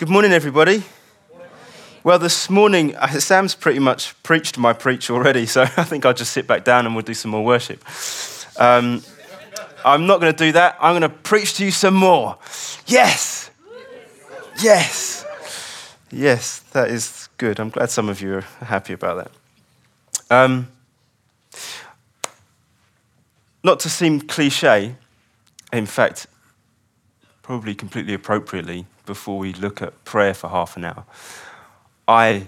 Good morning, everybody. Well, this morning, uh, Sam's pretty much preached my preach already, so I think I'll just sit back down and we'll do some more worship. Um, I'm not going to do that. I'm going to preach to you some more. Yes! Yes! Yes, that is good. I'm glad some of you are happy about that. Um, not to seem cliche, in fact, probably completely appropriately, before we look at prayer for half an hour, I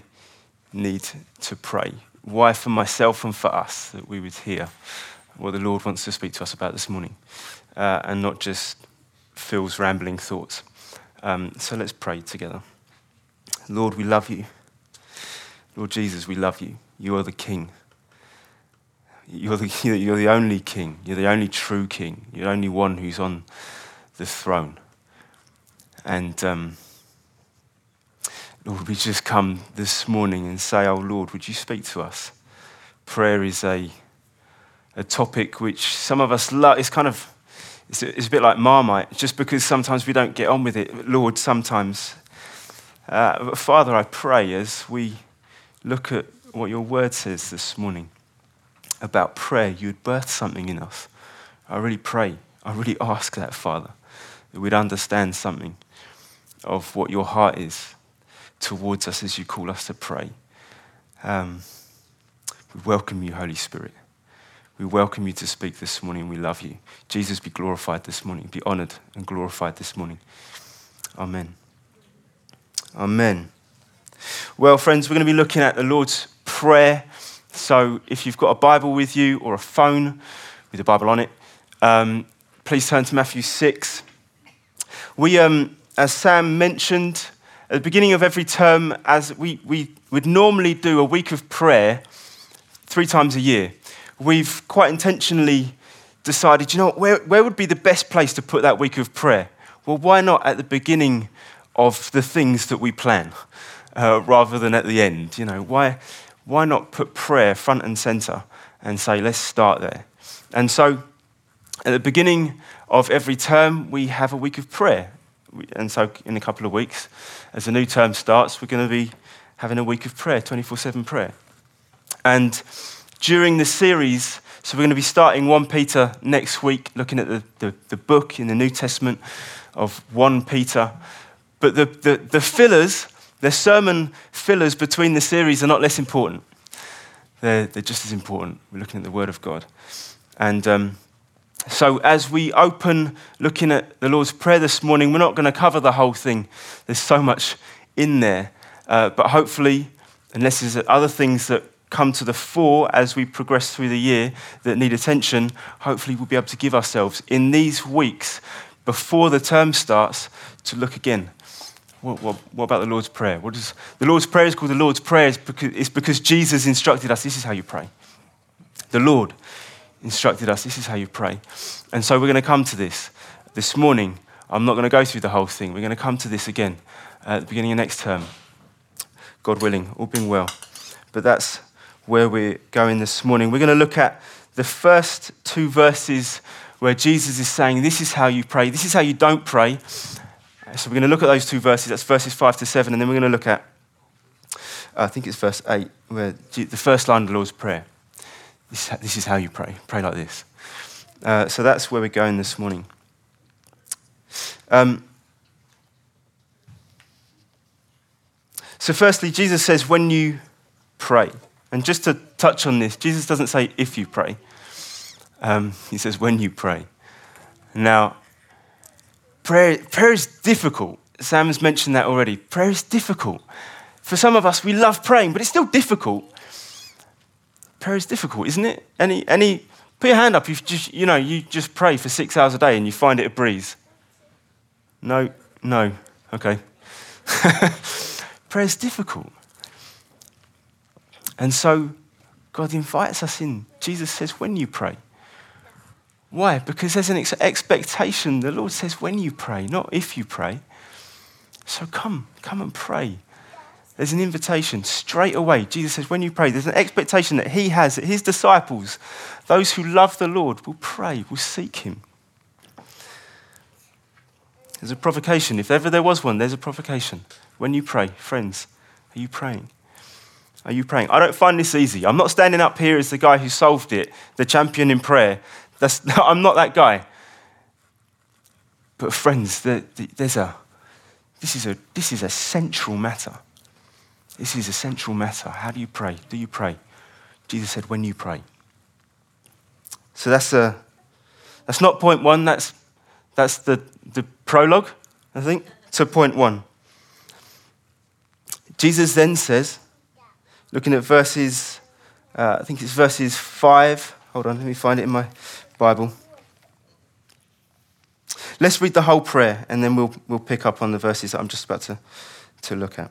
need to pray. Why for myself and for us that we would hear what the Lord wants to speak to us about this morning uh, and not just Phil's rambling thoughts. Um, so let's pray together. Lord, we love you. Lord Jesus, we love you. You are the King. You're the, you're the only King. You're the only true King. You're the only one who's on the throne. And um, Lord, we just come this morning and say, Oh Lord, would you speak to us? Prayer is a, a topic which some of us love. It's kind of, it's a, it's a bit like Marmite, just because sometimes we don't get on with it. Lord, sometimes. Uh, Father, I pray as we look at what your word says this morning about prayer, you'd birth something in us. I really pray, I really ask that, Father, that we'd understand something of what your heart is towards us as you call us to pray. Um, we welcome you, Holy Spirit. We welcome you to speak this morning. We love you. Jesus, be glorified this morning. Be honored and glorified this morning. Amen. Amen. Well, friends, we're going to be looking at the Lord's Prayer. So if you've got a Bible with you or a phone with a Bible on it, um, please turn to Matthew 6. We, um, as Sam mentioned, at the beginning of every term, as we, we would normally do a week of prayer three times a year, we've quite intentionally decided, you know, where, where would be the best place to put that week of prayer? Well, why not at the beginning of the things that we plan uh, rather than at the end? You know, why, why not put prayer front and center and say, let's start there? And so at the beginning of every term, we have a week of prayer. And so, in a couple of weeks, as the new term starts, we're going to be having a week of prayer, 24 7 prayer. And during the series, so we're going to be starting 1 Peter next week, looking at the, the, the book in the New Testament of 1 Peter. But the, the, the fillers, the sermon fillers between the series are not less important. They're, they're just as important. We're looking at the Word of God. And um, so, as we open looking at the Lord's Prayer this morning, we're not going to cover the whole thing. There's so much in there. Uh, but hopefully, unless there's other things that come to the fore as we progress through the year that need attention, hopefully, we'll be able to give ourselves in these weeks before the term starts to look again. What, what, what about the Lord's Prayer? What is, the Lord's Prayer is called the Lord's Prayer it's because, it's because Jesus instructed us this is how you pray. The Lord instructed us this is how you pray. And so we're going to come to this this morning. I'm not going to go through the whole thing. We're going to come to this again at the beginning of next term. God willing, all being well. But that's where we're going this morning. We're going to look at the first two verses where Jesus is saying, This is how you pray, this is how you don't pray. So we're going to look at those two verses. That's verses 5 to 7. And then we're going to look at, I think it's verse 8, where the first line of the Lord's Prayer. This, this is how you pray. Pray like this. Uh, so that's where we're going this morning. Um, so, firstly, Jesus says, when you pray. And just to touch on this, Jesus doesn't say if you pray, um, he says when you pray. Now, prayer, prayer is difficult. Sam has mentioned that already. Prayer is difficult. For some of us, we love praying, but it's still difficult prayer is difficult, isn't it? Any, any, put your hand up if just, you know, you just pray for six hours a day and you find it a breeze. No, no, okay. prayer is difficult. And so God invites us in. Jesus says, when you pray. Why? Because there's an ex- expectation. The Lord says, when you pray, not if you pray. So come, come and pray. There's an invitation straight away. Jesus says, when you pray, there's an expectation that He has, that His disciples, those who love the Lord, will pray, will seek Him. There's a provocation. If ever there was one, there's a provocation. When you pray, friends, are you praying? Are you praying? I don't find this easy. I'm not standing up here as the guy who solved it, the champion in prayer. That's, I'm not that guy. But friends, there's a, this, is a, this is a central matter. This is a central matter. How do you pray? Do you pray? Jesus said, when you pray. So that's, a, that's not point one, that's, that's the, the prologue, I think, to point one. Jesus then says, looking at verses, uh, I think it's verses 5. Hold on, let me find it in my Bible. Let's read the whole prayer and then we'll, we'll pick up on the verses that I'm just about to, to look at.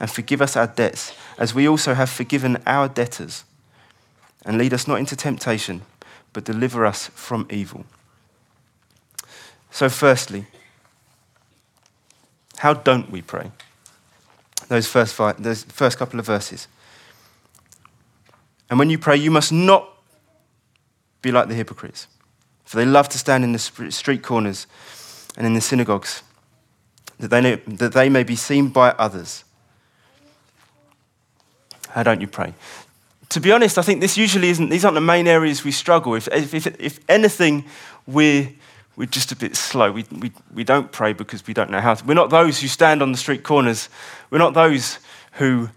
and forgive us our debts, as we also have forgiven our debtors. And lead us not into temptation, but deliver us from evil. So, firstly, how don't we pray? Those first, five, those first couple of verses. And when you pray, you must not be like the hypocrites, for they love to stand in the street corners and in the synagogues, that they, that they may be seen by others. How don't you pray? To be honest, I think this usually isn't, these aren't the main areas we struggle. If, if, if anything, we're, we're just a bit slow. We, we, we don't pray because we don't know how to. We're not those who stand on the street corners. We're not those who,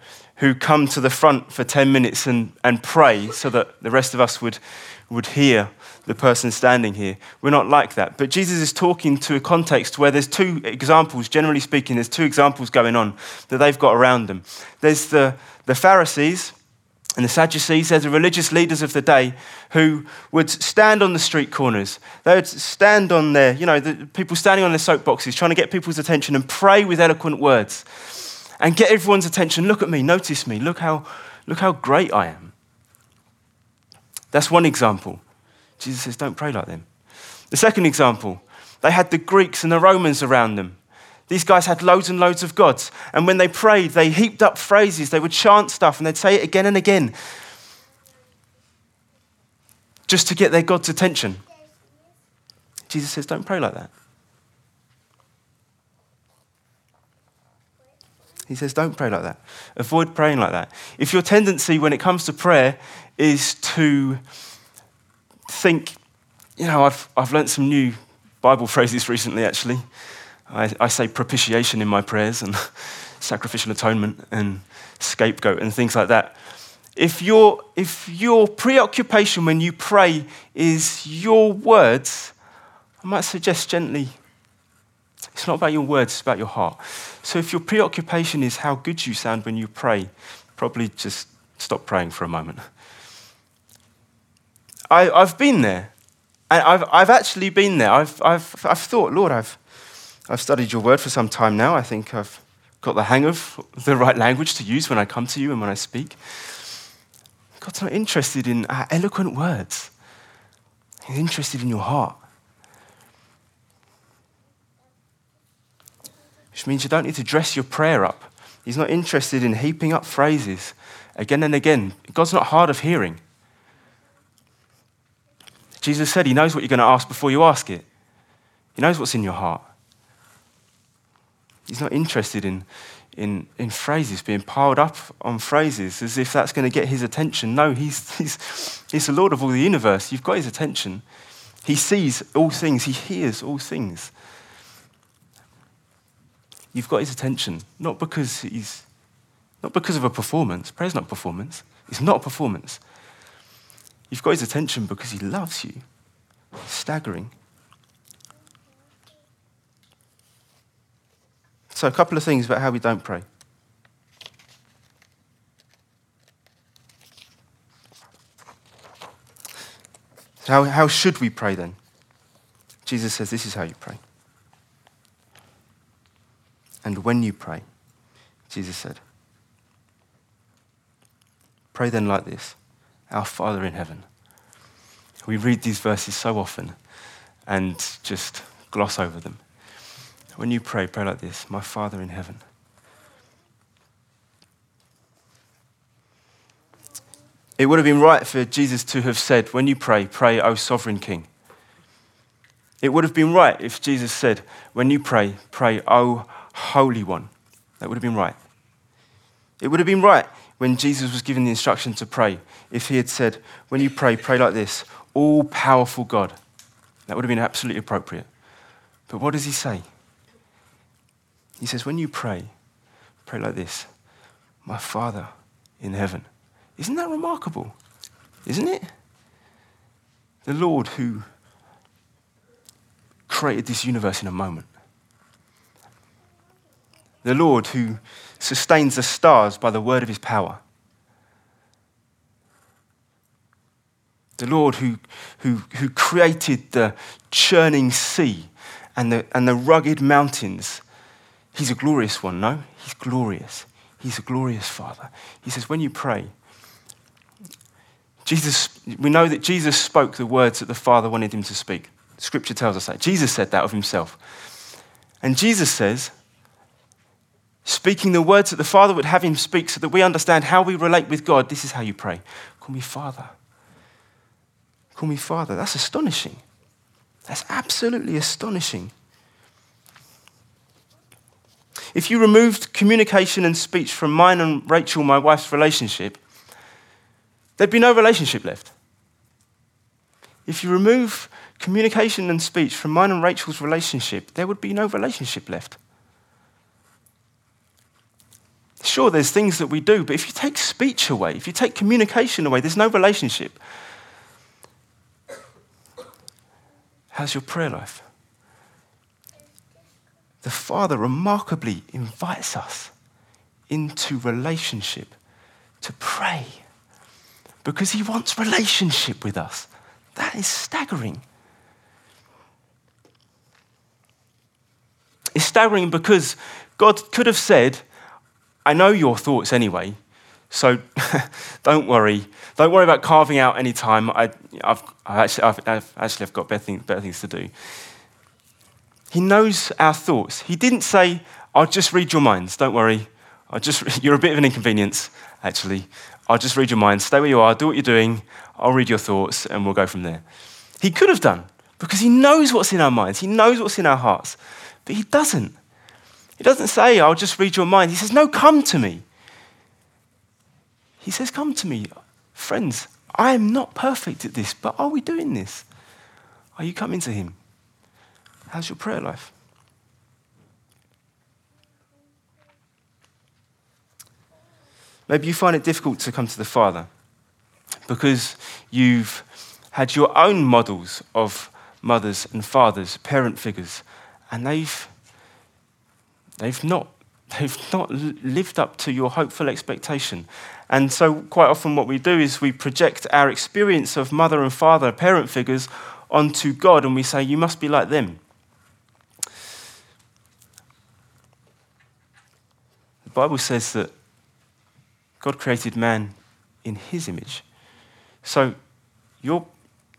who come to the front for 10 minutes and, and pray so that the rest of us would, would hear the person standing here. We're not like that. But Jesus is talking to a context where there's two examples, generally speaking, there's two examples going on that they've got around them. There's the, the Pharisees and the Sadducees, they're the religious leaders of the day who would stand on the street corners. They would stand on there, you know, the people standing on their soapboxes, trying to get people's attention and pray with eloquent words and get everyone's attention. Look at me, notice me, look how, look how great I am. That's one example. Jesus says, don't pray like them. The second example, they had the Greeks and the Romans around them. These guys had loads and loads of gods. And when they prayed, they heaped up phrases. They would chant stuff and they'd say it again and again just to get their God's attention. Jesus says, don't pray like that. He says, don't pray like that. Avoid praying like that. If your tendency when it comes to prayer is to think, you know, I've, I've learnt some new Bible phrases recently, actually. I, I say propitiation in my prayers and sacrificial atonement and scapegoat and things like that. If your, if your preoccupation when you pray is your words, I might suggest gently, it's not about your words, it's about your heart. So if your preoccupation is how good you sound when you pray, probably just stop praying for a moment. I, have been there. And I've, I've actually been there. I've, I've, I've thought, Lord, I've, I've studied your word for some time now. I think I've got the hang of the right language to use when I come to you and when I speak. God's not interested in our eloquent words, He's interested in your heart. Which means you don't need to dress your prayer up. He's not interested in heaping up phrases again and again. God's not hard of hearing. Jesus said he knows what you're going to ask before you ask it. He knows what's in your heart. He's not interested in, in, in phrases, being piled up on phrases as if that's going to get his attention. No, he's, he's, he's the Lord of all the universe. You've got his attention. He sees all things, he hears all things. You've got his attention, not because he's not because of a performance. Prayer's not performance. It's not a performance. You've got his attention because he loves you. Staggering. So, a couple of things about how we don't pray. How, how should we pray then? Jesus says this is how you pray. And when you pray, Jesus said, Pray then like this Our Father in heaven. We read these verses so often and just gloss over them. When you pray, pray like this My Father in heaven. It would have been right for Jesus to have said, When you pray, pray, O sovereign King. It would have been right if Jesus said, When you pray, pray, O Holy One. That would have been right. It would have been right when Jesus was given the instruction to pray if he had said, When you pray, pray like this All powerful God. That would have been absolutely appropriate. But what does he say? He says, When you pray, pray like this My Father in heaven. Isn't that remarkable? Isn't it? The Lord who created this universe in a moment. The Lord who sustains the stars by the word of his power. The Lord who, who, who created the churning sea and the, and the rugged mountains. He's a glorious one, no? He's glorious. He's a glorious Father. He says, when you pray, Jesus, we know that Jesus spoke the words that the Father wanted him to speak. Scripture tells us that. Jesus said that of himself. And Jesus says, speaking the words that the Father would have him speak so that we understand how we relate with God, this is how you pray. Call me Father. Call me Father. That's astonishing. That's absolutely astonishing. If you removed communication and speech from mine and Rachel, my wife's relationship, there'd be no relationship left. If you remove communication and speech from mine and Rachel's relationship, there would be no relationship left. Sure, there's things that we do, but if you take speech away, if you take communication away, there's no relationship. How's your prayer life? The Father remarkably invites us into relationship to pray because He wants relationship with us. That is staggering. It's staggering because God could have said, I know your thoughts anyway, so don't worry. Don't worry about carving out any time. I, have actually, I've, I've, actually I've got better, better things to do. He knows our thoughts. He didn't say, I'll just read your minds. Don't worry. I'll just, you're a bit of an inconvenience, actually. I'll just read your minds. Stay where you are. Do what you're doing. I'll read your thoughts, and we'll go from there. He could have done because he knows what's in our minds. He knows what's in our hearts. But he doesn't. He doesn't say, I'll just read your mind. He says, No, come to me. He says, Come to me. Friends, I am not perfect at this, but are we doing this? Are you coming to him? How's your prayer life? Maybe you find it difficult to come to the Father because you've had your own models of mothers and fathers, parent figures, and they've They've not, they've not lived up to your hopeful expectation. And so, quite often, what we do is we project our experience of mother and father, parent figures, onto God, and we say, You must be like them. The Bible says that God created man in his image. So,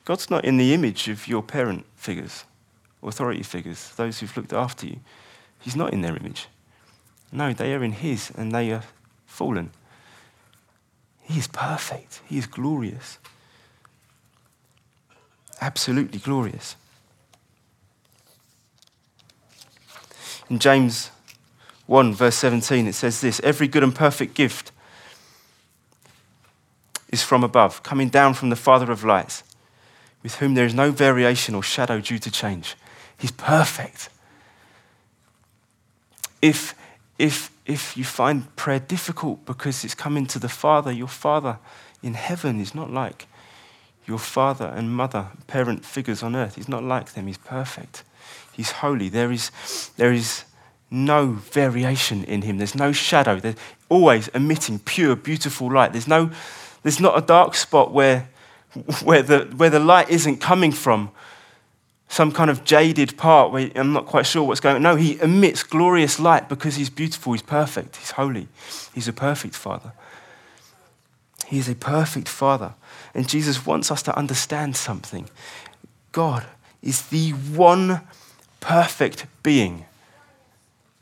God's not in the image of your parent figures, authority figures, those who've looked after you. He's not in their image. No, they are in His and they are fallen. He is perfect. He is glorious. Absolutely glorious. In James 1, verse 17, it says this Every good and perfect gift is from above, coming down from the Father of lights, with whom there is no variation or shadow due to change. He's perfect. If, if, if you find prayer difficult because it's coming to the Father, your Father in heaven is not like your father and mother, parent figures on earth. He's not like them. He's perfect. He's holy. There is, there is no variation in him. There's no shadow. There's always emitting pure, beautiful light. There's, no, there's not a dark spot where, where, the, where the light isn't coming from some kind of jaded part where I'm not quite sure what's going on. No, he emits glorious light because he's beautiful, he's perfect, he's holy, he's a perfect father. He is a perfect father. And Jesus wants us to understand something. God is the one perfect being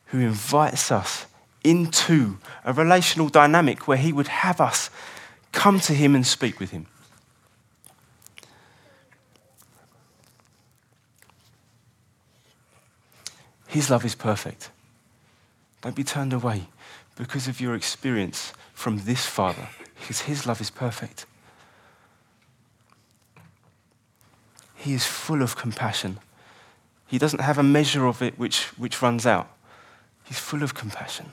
who invites us into a relational dynamic where he would have us come to him and speak with him. His love is perfect. Don't be turned away because of your experience from this Father, because His love is perfect. He is full of compassion. He doesn't have a measure of it which, which runs out. He's full of compassion.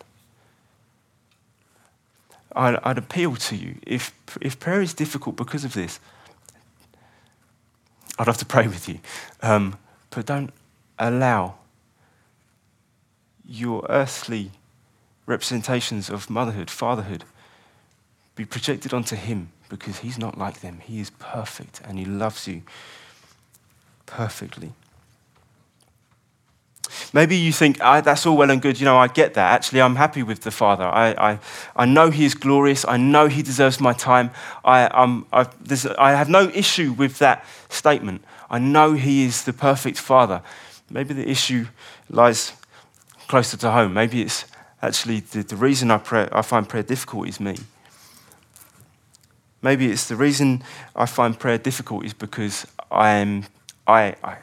I'd, I'd appeal to you if, if prayer is difficult because of this, I'd have to pray with you. Um, but don't allow your earthly representations of motherhood, fatherhood, be projected onto Him because He's not like them. He is perfect and He loves you perfectly. Maybe you think, ah, that's all well and good. You know, I get that. Actually, I'm happy with the Father. I, I, I know He is glorious. I know He deserves my time. I, I'm, I, I have no issue with that statement. I know He is the perfect Father. Maybe the issue lies closer to home. Maybe it's actually the, the reason I, pray, I find prayer difficult is me. Maybe it's the reason I find prayer difficult is because I am, I, I,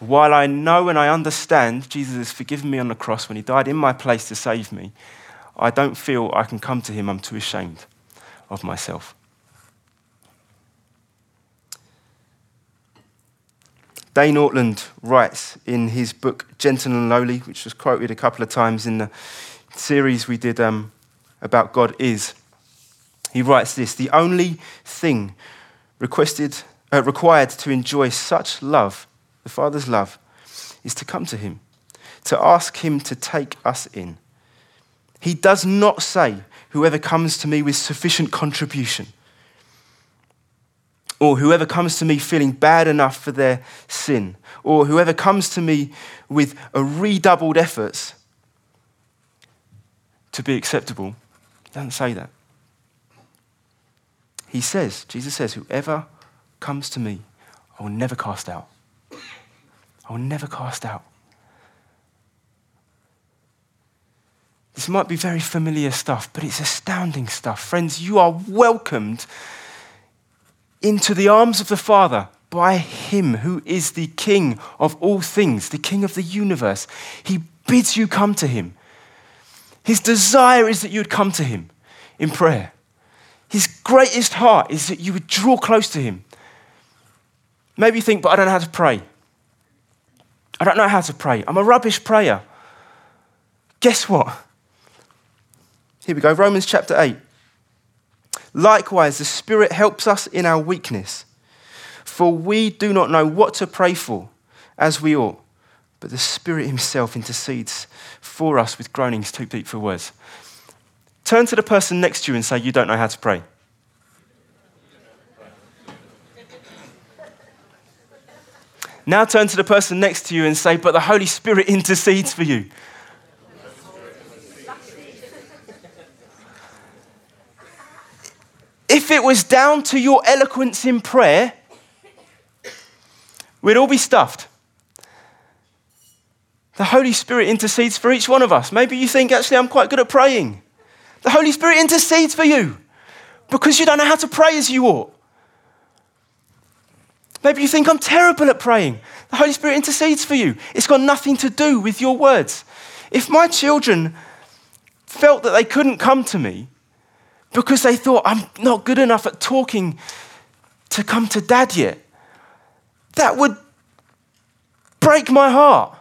while I know and I understand Jesus has forgiven me on the cross when he died in my place to save me, I don't feel I can come to him. I'm too ashamed of myself. Dane Ortlund writes in his book Gentle and Lowly, which was quoted a couple of times in the series we did um, about God is. He writes this The only thing requested, uh, required to enjoy such love, the Father's love, is to come to Him, to ask Him to take us in. He does not say, Whoever comes to me with sufficient contribution or whoever comes to me feeling bad enough for their sin, or whoever comes to me with a redoubled efforts to be acceptable, he doesn't say that. He says, Jesus says, whoever comes to me, I will never cast out. I will never cast out. This might be very familiar stuff, but it's astounding stuff. Friends, you are welcomed into the arms of the Father by Him who is the King of all things, the King of the universe. He bids you come to Him. His desire is that you would come to Him in prayer. His greatest heart is that you would draw close to Him. Maybe you think, but I don't know how to pray. I don't know how to pray. I'm a rubbish prayer. Guess what? Here we go Romans chapter 8. Likewise, the Spirit helps us in our weakness. For we do not know what to pray for as we ought, but the Spirit Himself intercedes for us with groanings too deep for words. Turn to the person next to you and say, You don't know how to pray. Now turn to the person next to you and say, But the Holy Spirit intercedes for you. If it was down to your eloquence in prayer, we'd all be stuffed. The Holy Spirit intercedes for each one of us. Maybe you think, actually, I'm quite good at praying. The Holy Spirit intercedes for you because you don't know how to pray as you ought. Maybe you think, I'm terrible at praying. The Holy Spirit intercedes for you. It's got nothing to do with your words. If my children felt that they couldn't come to me because they thought, I'm not good enough at talking to come to dad yet. That would break my heart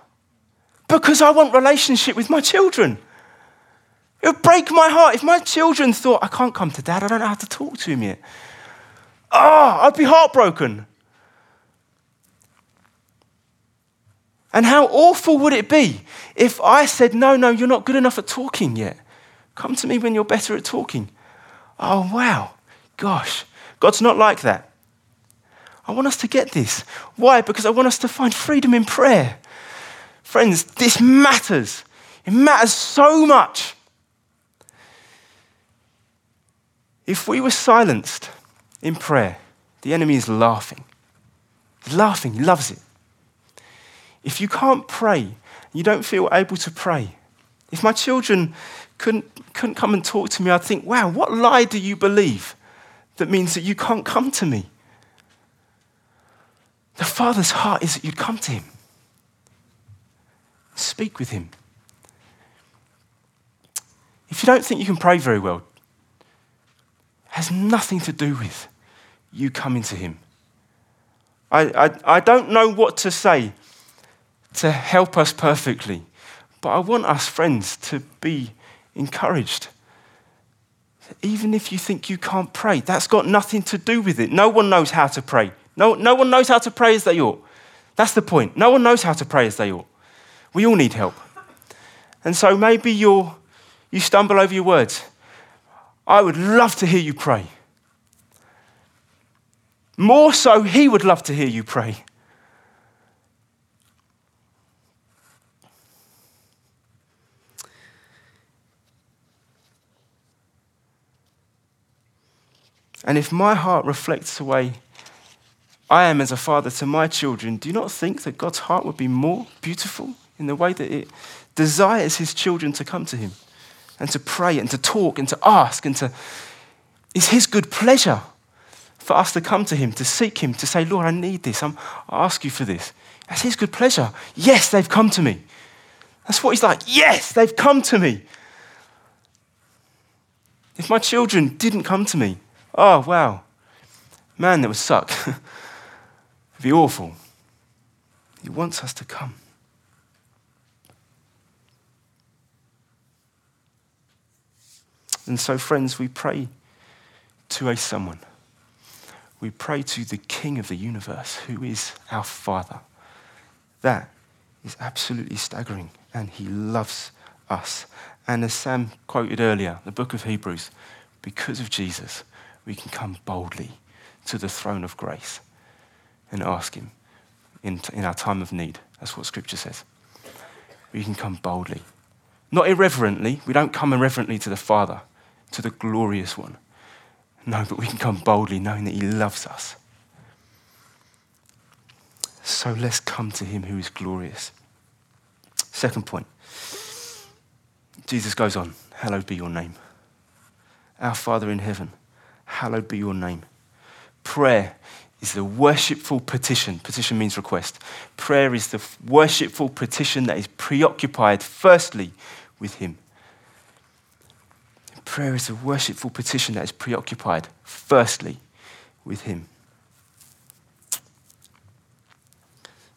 because I want relationship with my children. It would break my heart if my children thought, I can't come to dad, I don't know how to talk to him yet. Oh, I'd be heartbroken. And how awful would it be if I said, No, no, you're not good enough at talking yet. Come to me when you're better at talking. Oh, wow. Gosh, God's not like that. I want us to get this. Why? Because I want us to find freedom in prayer. Friends, this matters. It matters so much. If we were silenced in prayer, the enemy is laughing. He's laughing, he loves it. If you can't pray, you don't feel able to pray. If my children couldn't, couldn't come and talk to me, I'd think, wow, what lie do you believe that means that you can't come to me? The Father's heart is that you'd come to Him, speak with Him. If you don't think you can pray very well, has nothing to do with you coming to Him. I, I, I don't know what to say to help us perfectly, but I want us, friends, to be encouraged. Even if you think you can't pray, that's got nothing to do with it. No one knows how to pray. No, no one knows how to pray as they ought. That's the point. No one knows how to pray as they ought. We all need help. And so maybe you're, you stumble over your words. I would love to hear you pray. More so, he would love to hear you pray. And if my heart reflects the way I am as a father to my children, do you not think that God's heart would be more beautiful in the way that it desires his children to come to him and to pray and to talk and to ask and to. It's his good pleasure for us to come to him, to seek him, to say, Lord, I need this. I'm, I ask you for this. That's his good pleasure. Yes, they've come to me. That's what he's like. Yes, they've come to me. If my children didn't come to me, oh, wow. Man, that would suck. It'd be awful. He wants us to come. And so, friends, we pray to a someone. We pray to the King of the universe, who is our Father. That is absolutely staggering, and he loves us. And as Sam quoted earlier, the book of Hebrews, because of Jesus, we can come boldly to the throne of grace and ask him in, in our time of need. That's what scripture says. We can come boldly. Not irreverently. We don't come irreverently to the Father to the glorious one. No, but we can come boldly knowing that he loves us. So let's come to him who is glorious. Second point Jesus goes on, Hallowed be your name. Our Father in heaven, hallowed be your name. Prayer is the worshipful petition. Petition means request. Prayer is the worshipful petition that is preoccupied firstly with him. Prayer is a worshipful petition that is preoccupied, firstly, with Him.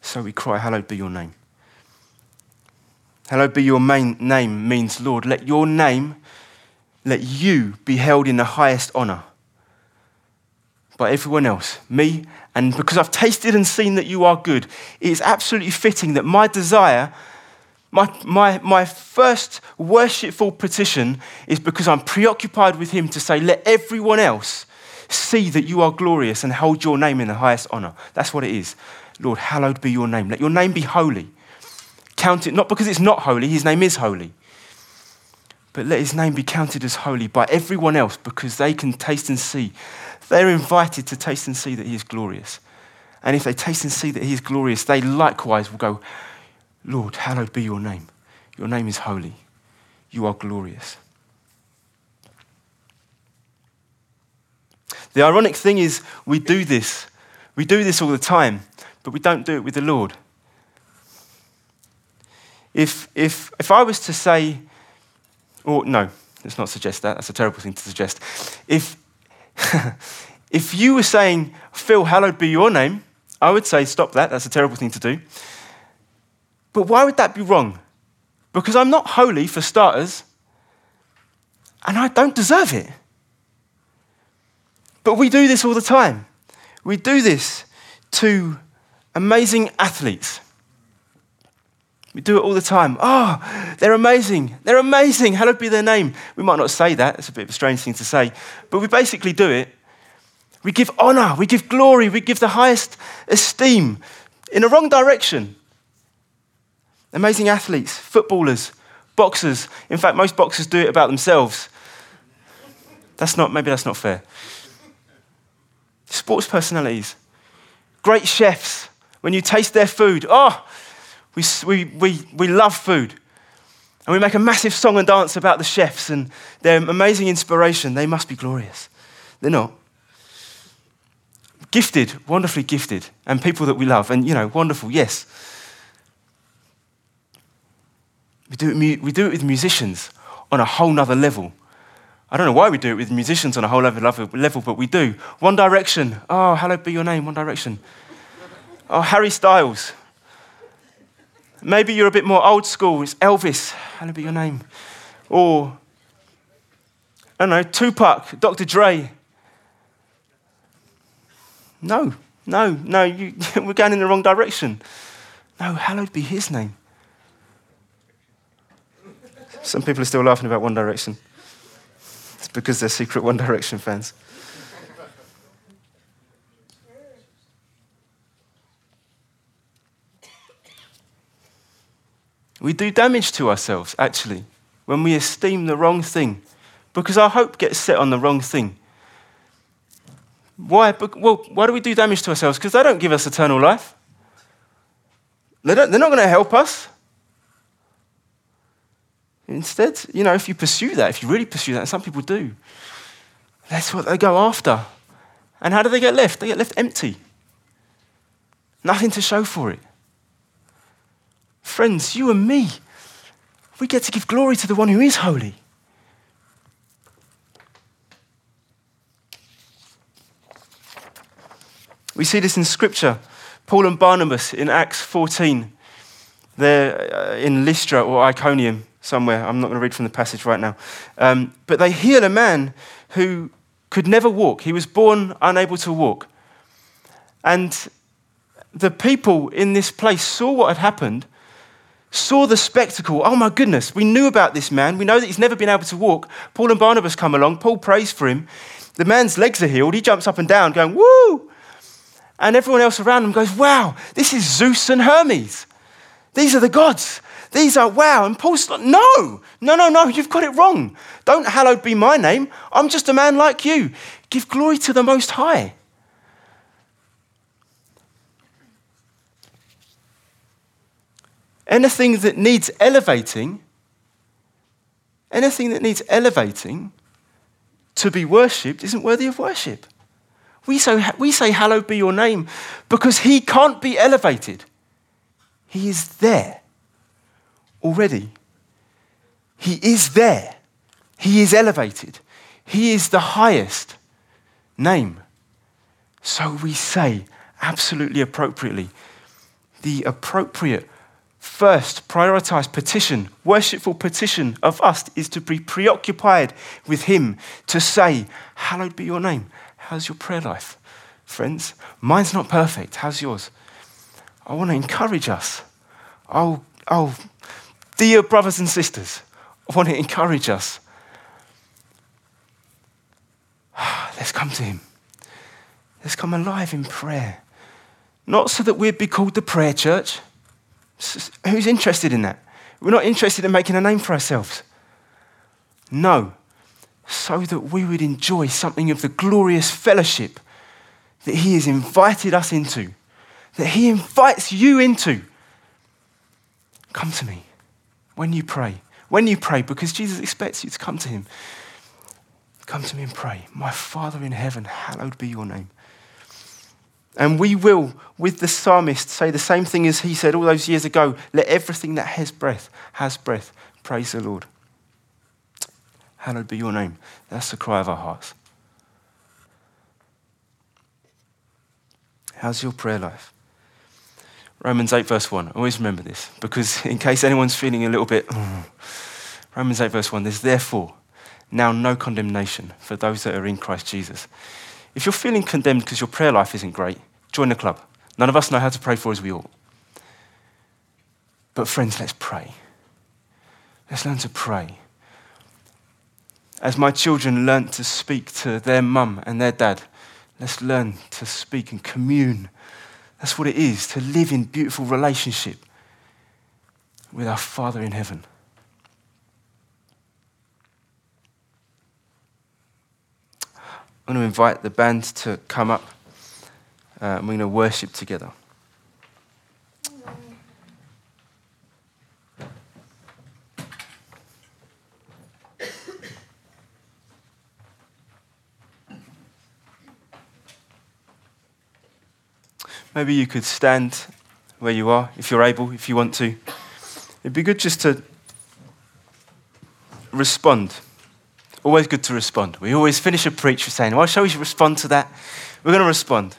So we cry, Hallowed be your name. Hallowed be your main name means, Lord, let your name, let you be held in the highest honor by everyone else, me, and because I've tasted and seen that you are good, it is absolutely fitting that my desire my, my, my first worshipful petition is because I'm preoccupied with Him to say, let everyone else see that you are glorious and hold your name in the highest honor. That's what it is. Lord, hallowed be your name. Let your name be holy. Count it not because it's not holy, His name is holy. But let His name be counted as holy by everyone else because they can taste and see. They're invited to taste and see that He is glorious. And if they taste and see that He is glorious, they likewise will go, Lord, hallowed be your name. Your name is holy. You are glorious. The ironic thing is, we do this. We do this all the time, but we don't do it with the Lord. If, if, if I was to say, or no, let's not suggest that, that's a terrible thing to suggest. If, if you were saying, Phil, hallowed be your name, I would say, stop that, that's a terrible thing to do. But why would that be wrong? Because I'm not holy, for starters. And I don't deserve it. But we do this all the time. We do this to amazing athletes. We do it all the time. Oh, they're amazing. They're amazing. Hallowed be their name. We might not say that. It's a bit of a strange thing to say. But we basically do it. We give honor. We give glory. We give the highest esteem in the wrong direction. Amazing athletes, footballers, boxers. In fact, most boxers do it about themselves. That's not, maybe that's not fair. Sports personalities, great chefs. When you taste their food, oh, we, we, we, we love food. And we make a massive song and dance about the chefs and their amazing inspiration. They must be glorious. They're not. Gifted, wonderfully gifted, and people that we love. And, you know, wonderful, yes. We do it, we do it with musicians on a whole nother level. I don't know why we do it with musicians on a whole other level, but we do. One Direction. Oh, hallowed be your name, One Direction. Oh, Harry Styles. Maybe you're a bit more old school. It's Elvis. Hallowed be your name. Or, I don't know, Tupac, Dr. Dre. No, no, no, you, we're going in the wrong direction. No, hallowed be his name. Some people are still laughing about One Direction. It's because they're secret One Direction fans. We do damage to ourselves, actually, when we esteem the wrong thing, because our hope gets set on the wrong thing. Why? Well, why do we do damage to ourselves? Because they don't give us eternal life. They they're not going to help us. Instead, you know, if you pursue that, if you really pursue that, and some people do, that's what they go after. And how do they get left? They get left empty. Nothing to show for it. Friends, you and me, we get to give glory to the one who is holy. We see this in Scripture. Paul and Barnabas in Acts 14, they're uh, in Lystra or Iconium somewhere. I'm not going to read from the passage right now. Um, but they heal a man who could never walk. He was born unable to walk. And the people in this place saw what had happened, saw the spectacle. Oh my goodness, we knew about this man. We know that he's never been able to walk. Paul and Barnabas come along. Paul prays for him. The man's legs are healed. He jumps up and down, going, Woo! And everyone else around him goes, Wow, this is Zeus and Hermes. These are the gods. These are wow. And Paul's like, no, no, no, no, you've got it wrong. Don't hallowed be my name. I'm just a man like you. Give glory to the Most High. Anything that needs elevating, anything that needs elevating to be worshipped isn't worthy of worship. We say, we say, Hallowed be your name, because he can't be elevated. He is there already. He is there. He is elevated. He is the highest name. So we say, absolutely appropriately, the appropriate first prioritize petition, worshipful petition of us is to be preoccupied with Him, to say, Hallowed be your name. How's your prayer life, friends? Mine's not perfect. How's yours? I want to encourage us. Oh, oh, Dear brothers and sisters, I want to encourage us. Let's come to Him. Let's come alive in prayer. Not so that we'd be called the prayer church. Who's interested in that? We're not interested in making a name for ourselves. No, so that we would enjoy something of the glorious fellowship that He has invited us into, that He invites you into. Come to me when you pray. When you pray, because Jesus expects you to come to him. Come to me and pray. My Father in heaven, hallowed be your name. And we will, with the psalmist, say the same thing as he said all those years ago let everything that has breath, has breath, praise the Lord. Hallowed be your name. That's the cry of our hearts. How's your prayer life? Romans 8, verse 1. Always remember this, because in case anyone's feeling a little bit, Romans 8, verse 1, there's therefore now no condemnation for those that are in Christ Jesus. If you're feeling condemned because your prayer life isn't great, join the club. None of us know how to pray for as we ought. But, friends, let's pray. Let's learn to pray. As my children learnt to speak to their mum and their dad, let's learn to speak and commune. That's what it is to live in beautiful relationship with our Father in heaven. I'm going to invite the band to come up. Uh, we're going to worship together. Maybe you could stand where you are, if you're able, if you want to. It'd be good just to respond. Always good to respond. We always finish a preach with saying, Well, shall we respond to that? We're going to respond.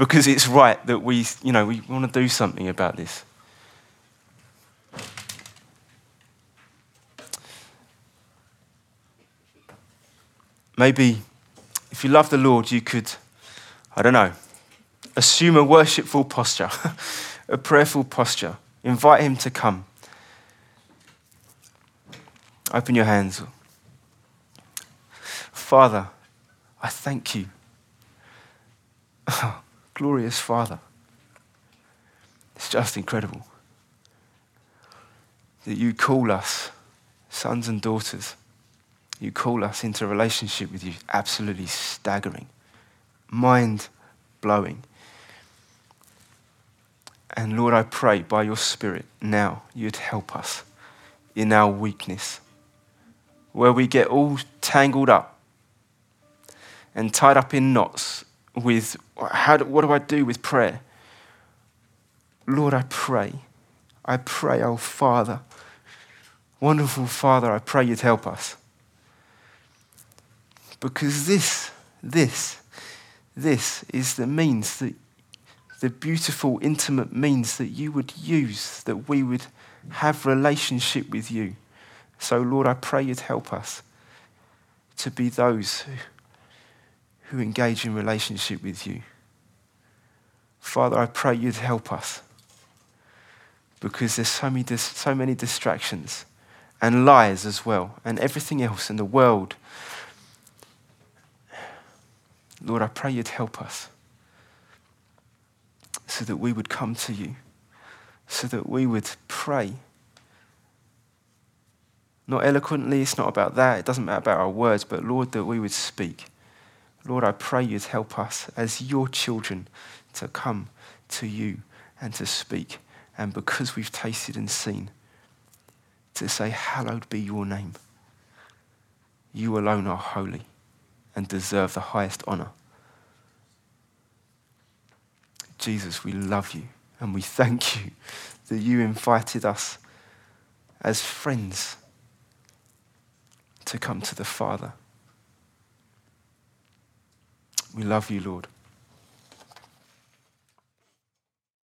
Because it's right that we, you know, we want to do something about this. Maybe if you love the Lord, you could, I don't know, assume a worshipful posture, a prayerful posture. Invite Him to come. Open your hands. Father, I thank you. glorious Father. It's just incredible that you call us sons and daughters. You call us into a relationship with you. Absolutely staggering, mind blowing. And Lord, I pray by your Spirit now you'd help us in our weakness where we get all tangled up and tied up in knots with how do, what do I do with prayer? Lord, I pray. I pray, oh Father, wonderful Father, I pray you'd help us. Because this, this, this is the means that the beautiful, intimate means that you would use, that we would have relationship with you. So, Lord, I pray you'd help us to be those who, who engage in relationship with you. Father, I pray you'd help us because there's so many, so many distractions and lies as well, and everything else in the world. Lord, I pray you'd help us so that we would come to you, so that we would pray not eloquently, it's not about that. It doesn't matter about our words, but Lord, that we would speak. Lord, I pray you'd help us as your children to come to you and to speak. And because we've tasted and seen, to say, Hallowed be your name. You alone are holy and deserve the highest honor. Jesus, we love you and we thank you that you invited us as friends to come to the Father. We love you, Lord.